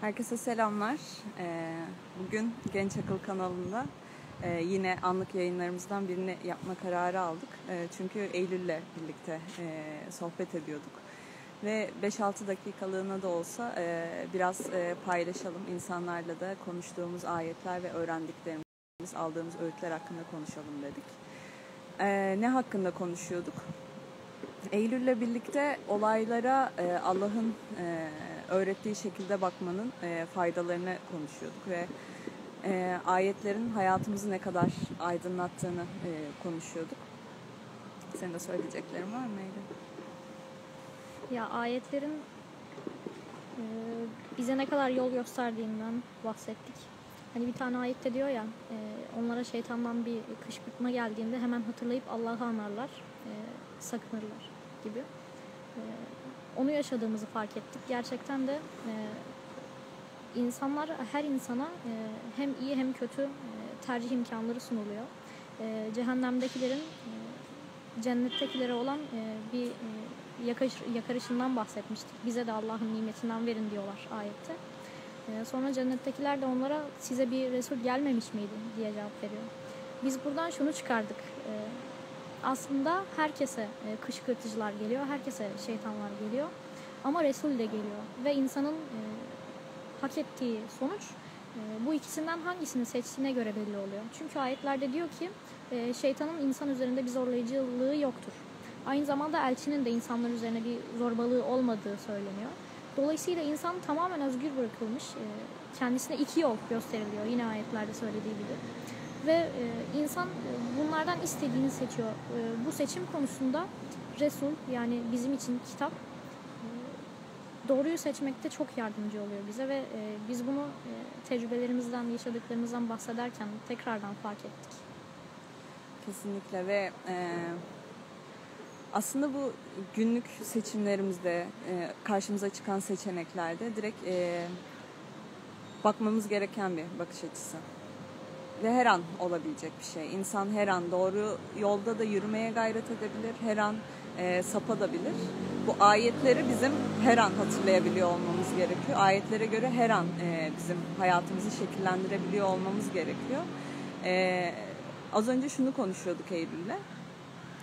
Herkese selamlar. Ee, bugün Genç Akıl kanalında e, yine anlık yayınlarımızdan birini yapma kararı aldık. E, çünkü Eylül'le birlikte e, sohbet ediyorduk. Ve 5-6 dakikalığına da olsa biraz paylaşalım. insanlarla da konuştuğumuz ayetler ve öğrendiklerimiz, aldığımız öğütler hakkında konuşalım dedik. Ne hakkında konuşuyorduk? Eylül'le birlikte olaylara Allah'ın öğrettiği şekilde bakmanın e, faydalarını konuşuyorduk ve e, ayetlerin hayatımızı ne kadar aydınlattığını e, konuşuyorduk. Senin de söyleyeceklerin var mı Eylül? Ya ayetlerin e, bize ne kadar yol gösterdiğinden bahsettik. Hani bir tane ayette diyor ya e, onlara şeytandan bir kışkırtma geldiğinde hemen hatırlayıp Allah'ı anarlar, e, sakınırlar gibi. E, onu yaşadığımızı fark ettik. Gerçekten de e, insanlar her insana e, hem iyi hem kötü e, tercih imkanları sunuluyor. E, cehennemdekilerin e, cennettekilere olan e, bir e, yakış, yakarışından bahsetmiştik. Bize de Allah'ın nimetinden verin diyorlar ayette. E, sonra cennettekiler de onlara size bir Resul gelmemiş miydi diye cevap veriyor. Biz buradan şunu çıkardık. E, aslında herkese e, kışkırtıcılar geliyor, herkese şeytanlar geliyor. Ama Resul de geliyor ve insanın e, hak ettiği sonuç e, bu ikisinden hangisini seçtiğine göre belli oluyor. Çünkü ayetlerde diyor ki şeytanın insan üzerinde bir zorlayıcılığı yoktur. Aynı zamanda elçinin de insanlar üzerine bir zorbalığı olmadığı söyleniyor. Dolayısıyla insan tamamen özgür bırakılmış. Kendisine iki yol gösteriliyor yine ayetlerde söylediği gibi ve e, insan e, bunlardan istediğini seçiyor. E, bu seçim konusunda Resul yani bizim için kitap doğruyu seçmekte çok yardımcı oluyor bize ve biz bunu tecrübelerimizden, yaşadıklarımızdan bahsederken tekrardan fark ettik. Kesinlikle ve e, aslında bu günlük seçimlerimizde e, karşımıza çıkan seçeneklerde direkt e, bakmamız gereken bir bakış açısı ve her an olabilecek bir şey. İnsan her an doğru yolda da yürümeye gayret edebilir, her an e, sapabilir. Bu ayetleri bizim her an hatırlayabiliyor olmamız gerekiyor. Ayetlere göre her an e, bizim hayatımızı şekillendirebiliyor olmamız gerekiyor. E, az önce şunu konuşuyorduk Eylül'le.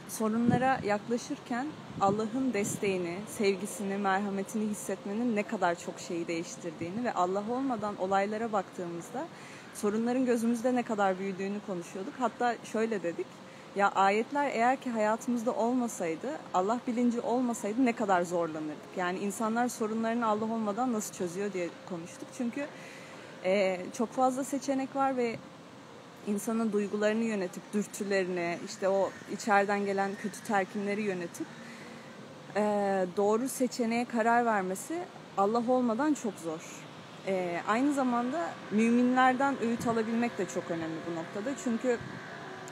Sorunlara yaklaşırken Allah'ın desteğini, sevgisini, merhametini hissetmenin ne kadar çok şeyi değiştirdiğini ve Allah olmadan olaylara baktığımızda sorunların gözümüzde ne kadar büyüdüğünü konuşuyorduk. Hatta şöyle dedik. Ya ayetler eğer ki hayatımızda olmasaydı, Allah bilinci olmasaydı ne kadar zorlanırdık. Yani insanlar sorunlarını Allah olmadan nasıl çözüyor diye konuştuk. Çünkü e, çok fazla seçenek var ve insanın duygularını yönetip dürtülerini, işte o içeriden gelen kötü terkinleri yönetip e, doğru seçeneğe karar vermesi Allah olmadan çok zor. E, aynı zamanda müminlerden öğüt alabilmek de çok önemli bu noktada. Çünkü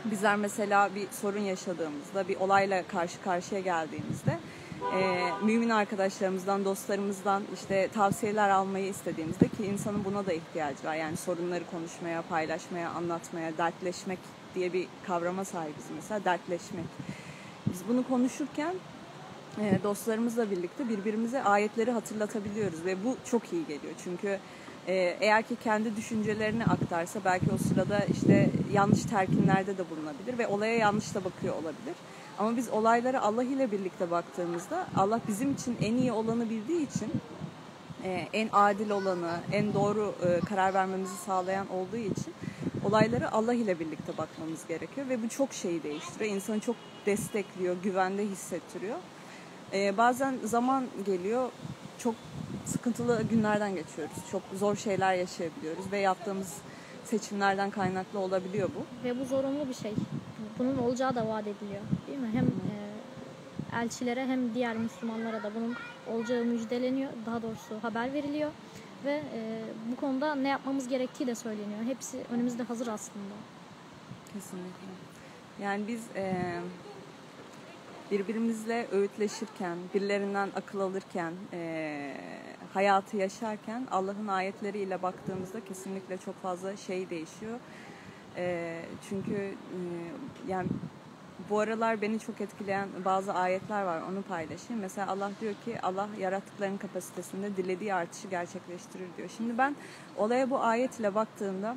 bizler mesela bir sorun yaşadığımızda, bir olayla karşı karşıya geldiğimizde e, mümin arkadaşlarımızdan, dostlarımızdan işte tavsiyeler almayı istediğimizde ki insanın buna da ihtiyacı var. Yani sorunları konuşmaya, paylaşmaya, anlatmaya, dertleşmek diye bir kavrama sahibiz mesela dertleşmek. Biz bunu konuşurken dostlarımızla birlikte birbirimize ayetleri hatırlatabiliyoruz ve bu çok iyi geliyor. Çünkü e, eğer ki kendi düşüncelerini aktarsa belki o sırada işte yanlış terkinlerde de bulunabilir ve olaya yanlış da bakıyor olabilir. Ama biz olaylara Allah ile birlikte baktığımızda Allah bizim için en iyi olanı bildiği için e, en adil olanı, en doğru karar vermemizi sağlayan olduğu için olaylara Allah ile birlikte bakmamız gerekiyor ve bu çok şeyi değiştiriyor. İnsanı çok destekliyor, güvende hissettiriyor. Ee, bazen zaman geliyor çok sıkıntılı günlerden geçiyoruz. Çok zor şeyler yaşayabiliyoruz ve yaptığımız seçimlerden kaynaklı olabiliyor bu. Ve bu zorunlu bir şey. Bunun olacağı da vaat ediliyor. Değil mi? Hem e, elçilere hem diğer Müslümanlara da bunun olacağı müjdeleniyor. Daha doğrusu haber veriliyor. Ve e, bu konuda ne yapmamız gerektiği de söyleniyor. Hepsi önümüzde hazır aslında. Kesinlikle. Yani biz e, birbirimizle öğütleşirken, birilerinden akıl alırken, e, hayatı yaşarken Allah'ın ayetleriyle baktığımızda kesinlikle çok fazla şey değişiyor. E, çünkü e, yani bu aralar beni çok etkileyen bazı ayetler var. Onu paylaşayım. Mesela Allah diyor ki Allah yarattıkların kapasitesinde dilediği artışı gerçekleştirir diyor. Şimdi ben olaya bu ayet ile baktığımda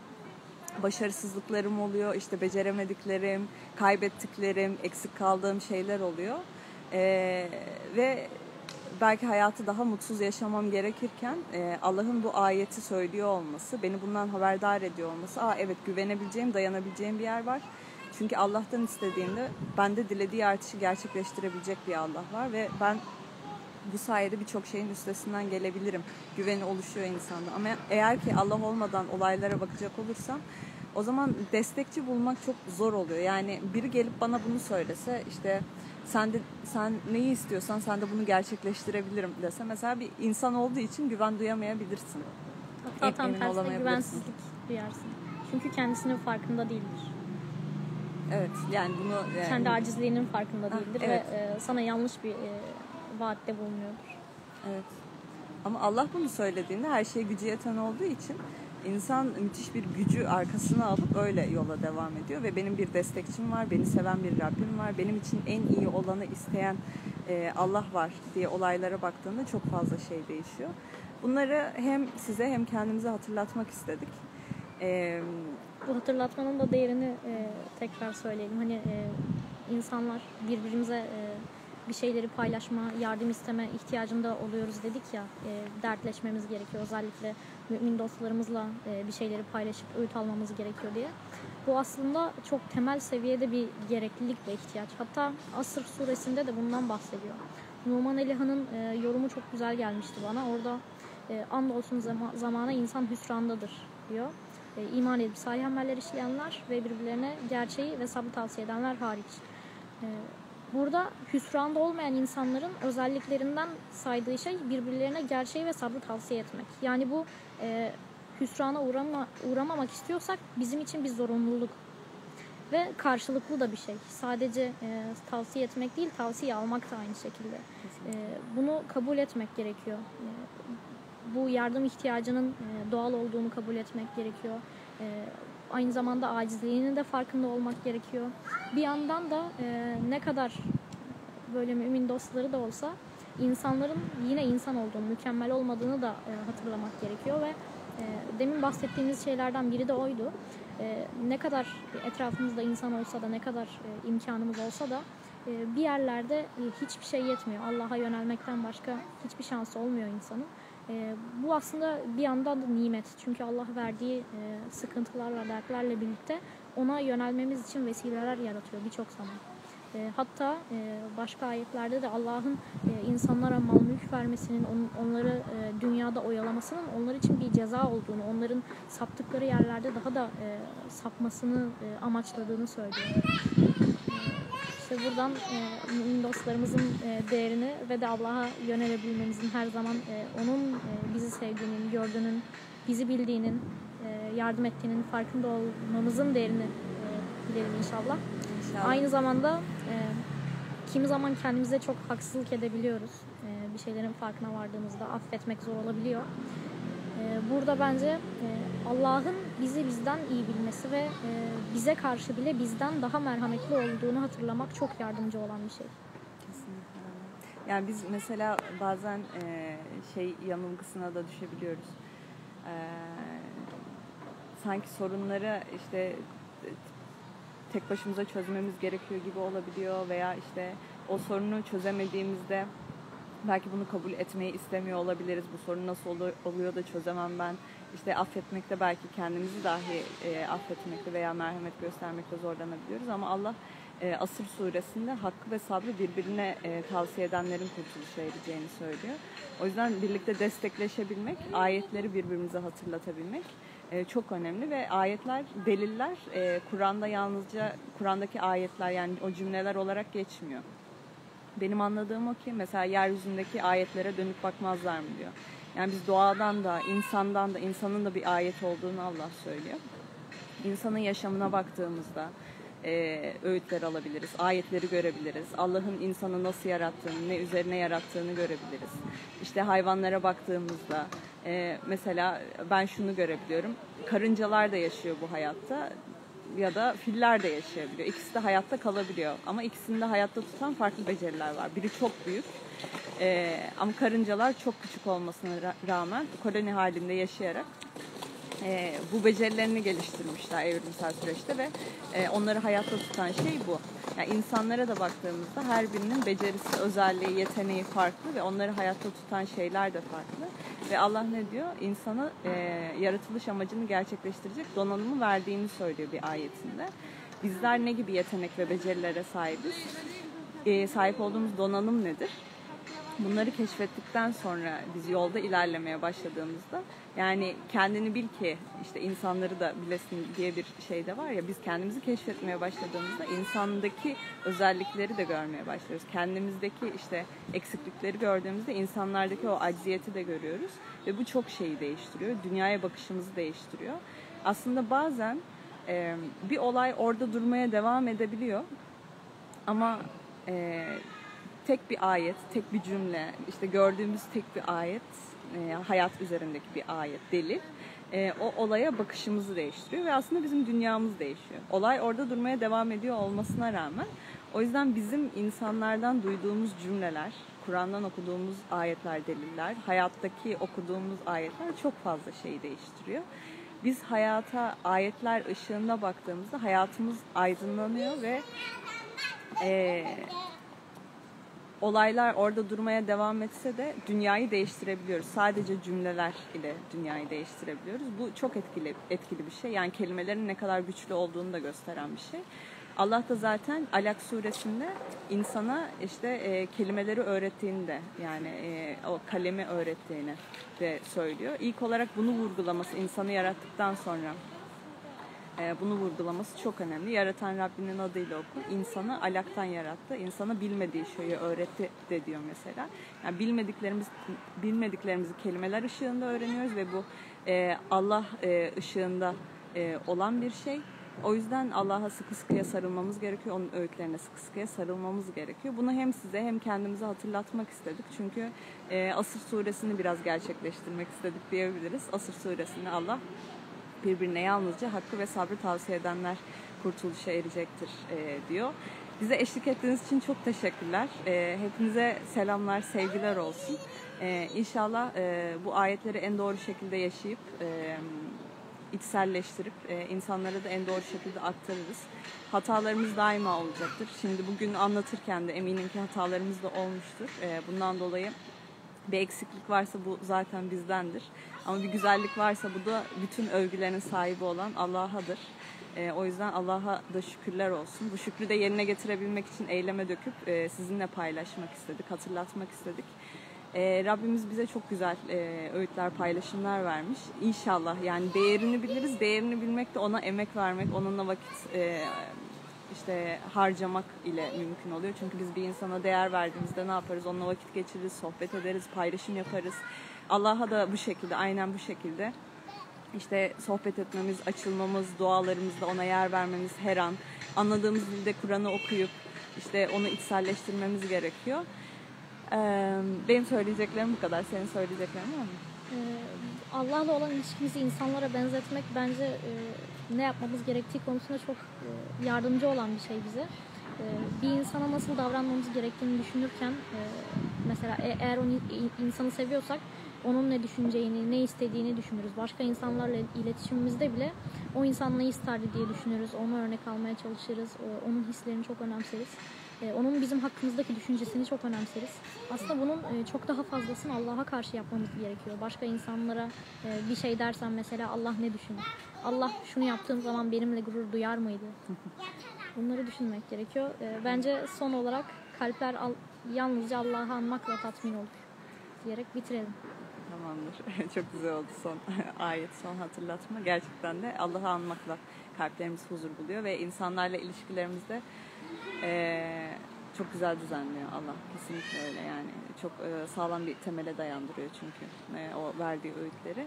başarısızlıklarım oluyor, işte beceremediklerim, kaybettiklerim, eksik kaldığım şeyler oluyor. Ee, ve belki hayatı daha mutsuz yaşamam gerekirken e, Allah'ın bu ayeti söylüyor olması, beni bundan haberdar ediyor olması, aa evet güvenebileceğim, dayanabileceğim bir yer var. Çünkü Allah'tan istediğimde bende dilediği artışı gerçekleştirebilecek bir Allah var ve ben bu sayede birçok şeyin üstesinden gelebilirim. Güveni oluşuyor insanda. Ama eğer ki Allah olmadan olaylara bakacak olursam o zaman destekçi bulmak çok zor oluyor. Yani biri gelip bana bunu söylese işte sen de sen neyi istiyorsan sen de bunu gerçekleştirebilirim dese mesela bir insan olduğu için güven duyamayabilirsin. Hatta tam emin tersine güvensizlik duyarsın. Çünkü kendisinin farkında değildir. Evet yani bunu yani, Kendi acizliğinin farkında Ha, değildir evet. ve e, sana yanlış bir e, vaatte bulunuyordur. Evet. Ama Allah bunu söylediğinde her şey gücü yeten olduğu için insan müthiş bir gücü arkasına alıp öyle yola devam ediyor ve benim bir destekçim var, beni seven bir Rabbim var, benim için en iyi olanı isteyen e, Allah var diye olaylara baktığında çok fazla şey değişiyor. Bunları hem size hem kendimize hatırlatmak istedik. E, Bu hatırlatmanın da değerini e, tekrar söyleyelim. Hani e, insanlar birbirimize e, bir şeyleri paylaşma, yardım isteme ihtiyacında oluyoruz dedik ya. E, dertleşmemiz gerekiyor. Özellikle mümin dostlarımızla e, bir şeyleri paylaşıp öğüt almamız gerekiyor diye. Bu aslında çok temel seviyede bir gereklilik ve ihtiyaç. Hatta Asır suresinde de bundan bahsediyor. Numan Elihan'ın e, yorumu çok güzel gelmişti bana. Orada e, andolsun zama, zamana insan hüsrandadır diyor. E, iman edip salih ameller işleyenler ve birbirlerine gerçeği ve sabrı tavsiye edenler hariç. E, burada hüsranda olmayan insanların özelliklerinden saydığı şey birbirlerine gerçeği ve sabrı tavsiye etmek. Yani bu e, hüsrana uğrama, uğramamak istiyorsak bizim için bir zorunluluk ve karşılıklı da bir şey. Sadece e, tavsiye etmek değil, tavsiye almak da aynı şekilde. E, bunu kabul etmek gerekiyor. E, bu yardım ihtiyacının e, doğal olduğunu kabul etmek gerekiyor. E, aynı zamanda acizliğinin de farkında olmak gerekiyor. Bir yandan da e, ne kadar böyle mümin dostları da olsa insanların yine insan olduğunu, mükemmel olmadığını da e, hatırlamak gerekiyor ve e, demin bahsettiğimiz şeylerden biri de oydu. E, ne kadar etrafımızda insan olsa da, ne kadar e, imkanımız olsa da e, bir yerlerde e, hiçbir şey yetmiyor. Allah'a yönelmekten başka hiçbir şansı olmuyor insanın. E, bu aslında bir yandan da nimet. Çünkü Allah verdiği e, sıkıntılarla, dertlerle birlikte ona yönelmemiz için vesileler yaratıyor birçok zaman. E, hatta e, başka ayetlerde de Allah'ın e, insanlara mal mülk vermesinin, on, onları e, dünyada oyalamasının onlar için bir ceza olduğunu, onların saptıkları yerlerde daha da e, sapmasını e, amaçladığını söylüyor. İşte buradan e, dostlarımızın e, değerini ve de Allah'a yönelebilmemizin her zaman e, onun e, bizi sevdiğinin, gördüğünün, bizi bildiğinin, e, yardım ettiğinin farkında olmamızın değerini e, bilelim inşallah. inşallah. Aynı zamanda e, kimi zaman kendimize çok haksızlık edebiliyoruz. E, bir şeylerin farkına vardığımızda affetmek zor olabiliyor. E, burada bence e, Allah'ın bizi bizden iyi bilmesi ve e, bize karşı bile bizden daha merhametli olduğunu hatırlamak çok yardımcı olan bir şey. Kesinlikle. Yani biz mesela bazen e, şey yanılgısına da düşebiliyoruz. E, sanki sorunları işte tek başımıza çözmemiz gerekiyor gibi olabiliyor veya işte o sorunu çözemediğimizde belki bunu kabul etmeyi istemiyor olabiliriz. Bu sorun nasıl olu- oluyor da çözemem ben. İşte affetmekte belki kendimizi dahi e, affetmekte veya merhamet göstermekte zorlanabiliyoruz ama Allah e, Asır suresinde hakkı ve sabrı birbirine e, tavsiye edenlerin kurtuluşa ereceğini söylüyor. O yüzden birlikte destekleşebilmek, ayetleri birbirimize hatırlatabilmek e, çok önemli ve ayetler, deliller e, Kur'an'da yalnızca Kur'an'daki ayetler yani o cümleler olarak geçmiyor. Benim anladığım o ki mesela yeryüzündeki ayetlere dönüp bakmazlar mı diyor. Yani biz doğadan da, insandan da, insanın da bir ayet olduğunu Allah söylüyor. İnsanın yaşamına baktığımızda e, öğütler alabiliriz, ayetleri görebiliriz. Allah'ın insanı nasıl yarattığını, ne üzerine yarattığını görebiliriz. İşte hayvanlara baktığımızda e, mesela ben şunu görebiliyorum. Karıncalar da yaşıyor bu hayatta. Ya da filler de yaşayabiliyor. İkisi de hayatta kalabiliyor. Ama ikisini de hayatta tutan farklı beceriler var. Biri çok büyük. E, ama karıncalar çok küçük olmasına ra- rağmen koloni halinde yaşayarak e, bu becerilerini geliştirmişler evrimsel süreçte ve e, onları hayatta tutan şey bu. Yani insanlara da baktığımızda her birinin becerisi, özelliği, yeteneği farklı ve onları hayatta tutan şeyler de farklı. Ve Allah ne diyor? İnsana e, yaratılış amacını gerçekleştirecek donanımı verdiğini söylüyor bir ayetinde. Bizler ne gibi yetenek ve becerilere sahibiz? E, sahip olduğumuz donanım nedir? Bunları keşfettikten sonra biz yolda ilerlemeye başladığımızda yani kendini bil ki işte insanları da bilesin diye bir şey de var ya biz kendimizi keşfetmeye başladığımızda insandaki özellikleri de görmeye başlıyoruz. Kendimizdeki işte eksiklikleri gördüğümüzde insanlardaki o acziyeti de görüyoruz ve bu çok şeyi değiştiriyor. Dünyaya bakışımızı değiştiriyor. Aslında bazen bir olay orada durmaya devam edebiliyor ama e, tek bir ayet, tek bir cümle, işte gördüğümüz tek bir ayet, e, hayat üzerindeki bir ayet, delil, e, o olaya bakışımızı değiştiriyor ve aslında bizim dünyamız değişiyor. Olay orada durmaya devam ediyor olmasına rağmen, o yüzden bizim insanlardan duyduğumuz cümleler, Kur'an'dan okuduğumuz ayetler, deliller, hayattaki okuduğumuz ayetler çok fazla şeyi değiştiriyor. Biz hayata ayetler ışığında baktığımızda hayatımız aydınlanıyor ve e, olaylar orada durmaya devam etse de dünyayı değiştirebiliyoruz. Sadece cümleler ile dünyayı değiştirebiliyoruz. Bu çok etkili etkili bir şey. Yani kelimelerin ne kadar güçlü olduğunu da gösteren bir şey. Allah da zaten Alak suresinde insana işte e, kelimeleri öğrettiğini de yani e, o kalemi öğrettiğini de söylüyor. İlk olarak bunu vurgulaması insanı yarattıktan sonra bunu vurgulaması çok önemli. Yaratan Rabbinin adıyla oku. İnsanı alaktan yarattı. İnsana bilmediği şeyi öğretti de diyor mesela. Yani bilmediklerimiz bilmediklerimizi kelimeler ışığında öğreniyoruz ve bu e, Allah e, ışığında e, olan bir şey. O yüzden Allah'a sıkı sıkıya sarılmamız gerekiyor. Onun öğütlerine sıkı sıkıya sarılmamız gerekiyor. Bunu hem size hem kendimize hatırlatmak istedik. Çünkü Asır suresini biraz gerçekleştirmek istedik diyebiliriz. Asır suresini Allah birbirine yalnızca hakkı ve sabrı tavsiye edenler kurtuluşa erecektir e, diyor. Bize eşlik ettiğiniz için çok teşekkürler. E, hepinize selamlar, sevgiler olsun. E, inşallah e, bu ayetleri en doğru şekilde yaşayıp e, içselleştirip e, insanlara da en doğru şekilde aktarırız. Hatalarımız daima olacaktır. Şimdi bugün anlatırken de eminim ki hatalarımız da olmuştur. E, bundan dolayı bir eksiklik varsa bu zaten bizdendir. Ama bir güzellik varsa bu da bütün övgülerin sahibi olan Allah'adır. E, o yüzden Allah'a da şükürler olsun. Bu şükrü de yerine getirebilmek için eyleme döküp e, sizinle paylaşmak istedik, hatırlatmak istedik. E, Rabbimiz bize çok güzel e, öğütler, paylaşımlar vermiş. İnşallah yani değerini biliriz. Değerini bilmek de ona emek vermek, onunla vakit e, işte harcamak ile mümkün oluyor. Çünkü biz bir insana değer verdiğimizde ne yaparız? Onunla vakit geçiririz, sohbet ederiz, paylaşım yaparız. Allah'a da bu şekilde, aynen bu şekilde işte sohbet etmemiz, açılmamız, dualarımızda ona yer vermemiz her an. Anladığımız dilde Kur'an'ı okuyup işte onu içselleştirmemiz gerekiyor. Ee, benim söyleyeceklerim bu kadar. Senin söyleyeceklerin var mı? Allah'la olan ilişkimizi insanlara benzetmek bence ne yapmamız gerektiği konusunda çok e, yardımcı olan bir şey bize. E, bir insana nasıl davranmamız gerektiğini düşünürken e, mesela eğer onu insanı seviyorsak onun ne düşüneceğini, ne istediğini düşünürüz. Başka insanlarla iletişimimizde bile o insan ne isterdi diye düşünürüz. Onu örnek almaya çalışırız. O- Onun hislerini çok önemseriz. E, Onun bizim hakkımızdaki düşüncesini çok önemseriz. Aslında bunun e, çok daha fazlasını Allah'a karşı yapmamız gerekiyor. Başka insanlara e, bir şey dersen mesela Allah ne düşünür? Allah şunu yaptığım zaman benimle gurur duyar mıydı? Bunları düşünmek gerekiyor. E, Bence son olarak kalpler al- yalnızca Allah'ı anmakla tatmin olur diyerek bitirelim. Tamamdır. Çok güzel oldu son ayet, son hatırlatma. Gerçekten de Allah'ı anmakla kalplerimiz huzur buluyor ve insanlarla ilişkilerimizde eee, çok güzel düzenliyor Allah. Kesinlikle öyle yani. Çok eee, sağlam bir temele dayandırıyor çünkü eee, o verdiği öğütleri.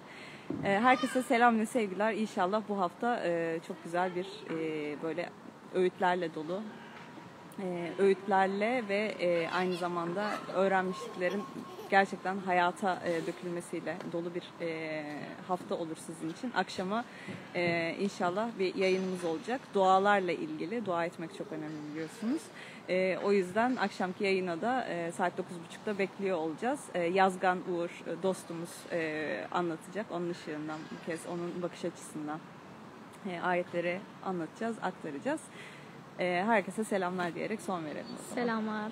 Eee, herkese selam ve sevgiler. İnşallah bu hafta eee, çok güzel bir eee, böyle öğütlerle dolu e, öğütlerle ve e, aynı zamanda öğrenmişliklerin gerçekten hayata e, dökülmesiyle dolu bir e, hafta olur sizin için. Akşama e, inşallah bir yayınımız olacak. Dualarla ilgili. Dua etmek çok önemli biliyorsunuz. E, o yüzden akşamki yayına da e, saat 9.30'da bekliyor olacağız. E, Yazgan Uğur e, dostumuz e, anlatacak. Onun ışığından bir kez, onun bakış açısından e, ayetleri anlatacağız, aktaracağız. E, herkese selamlar diyerek son verelim. Selamlar.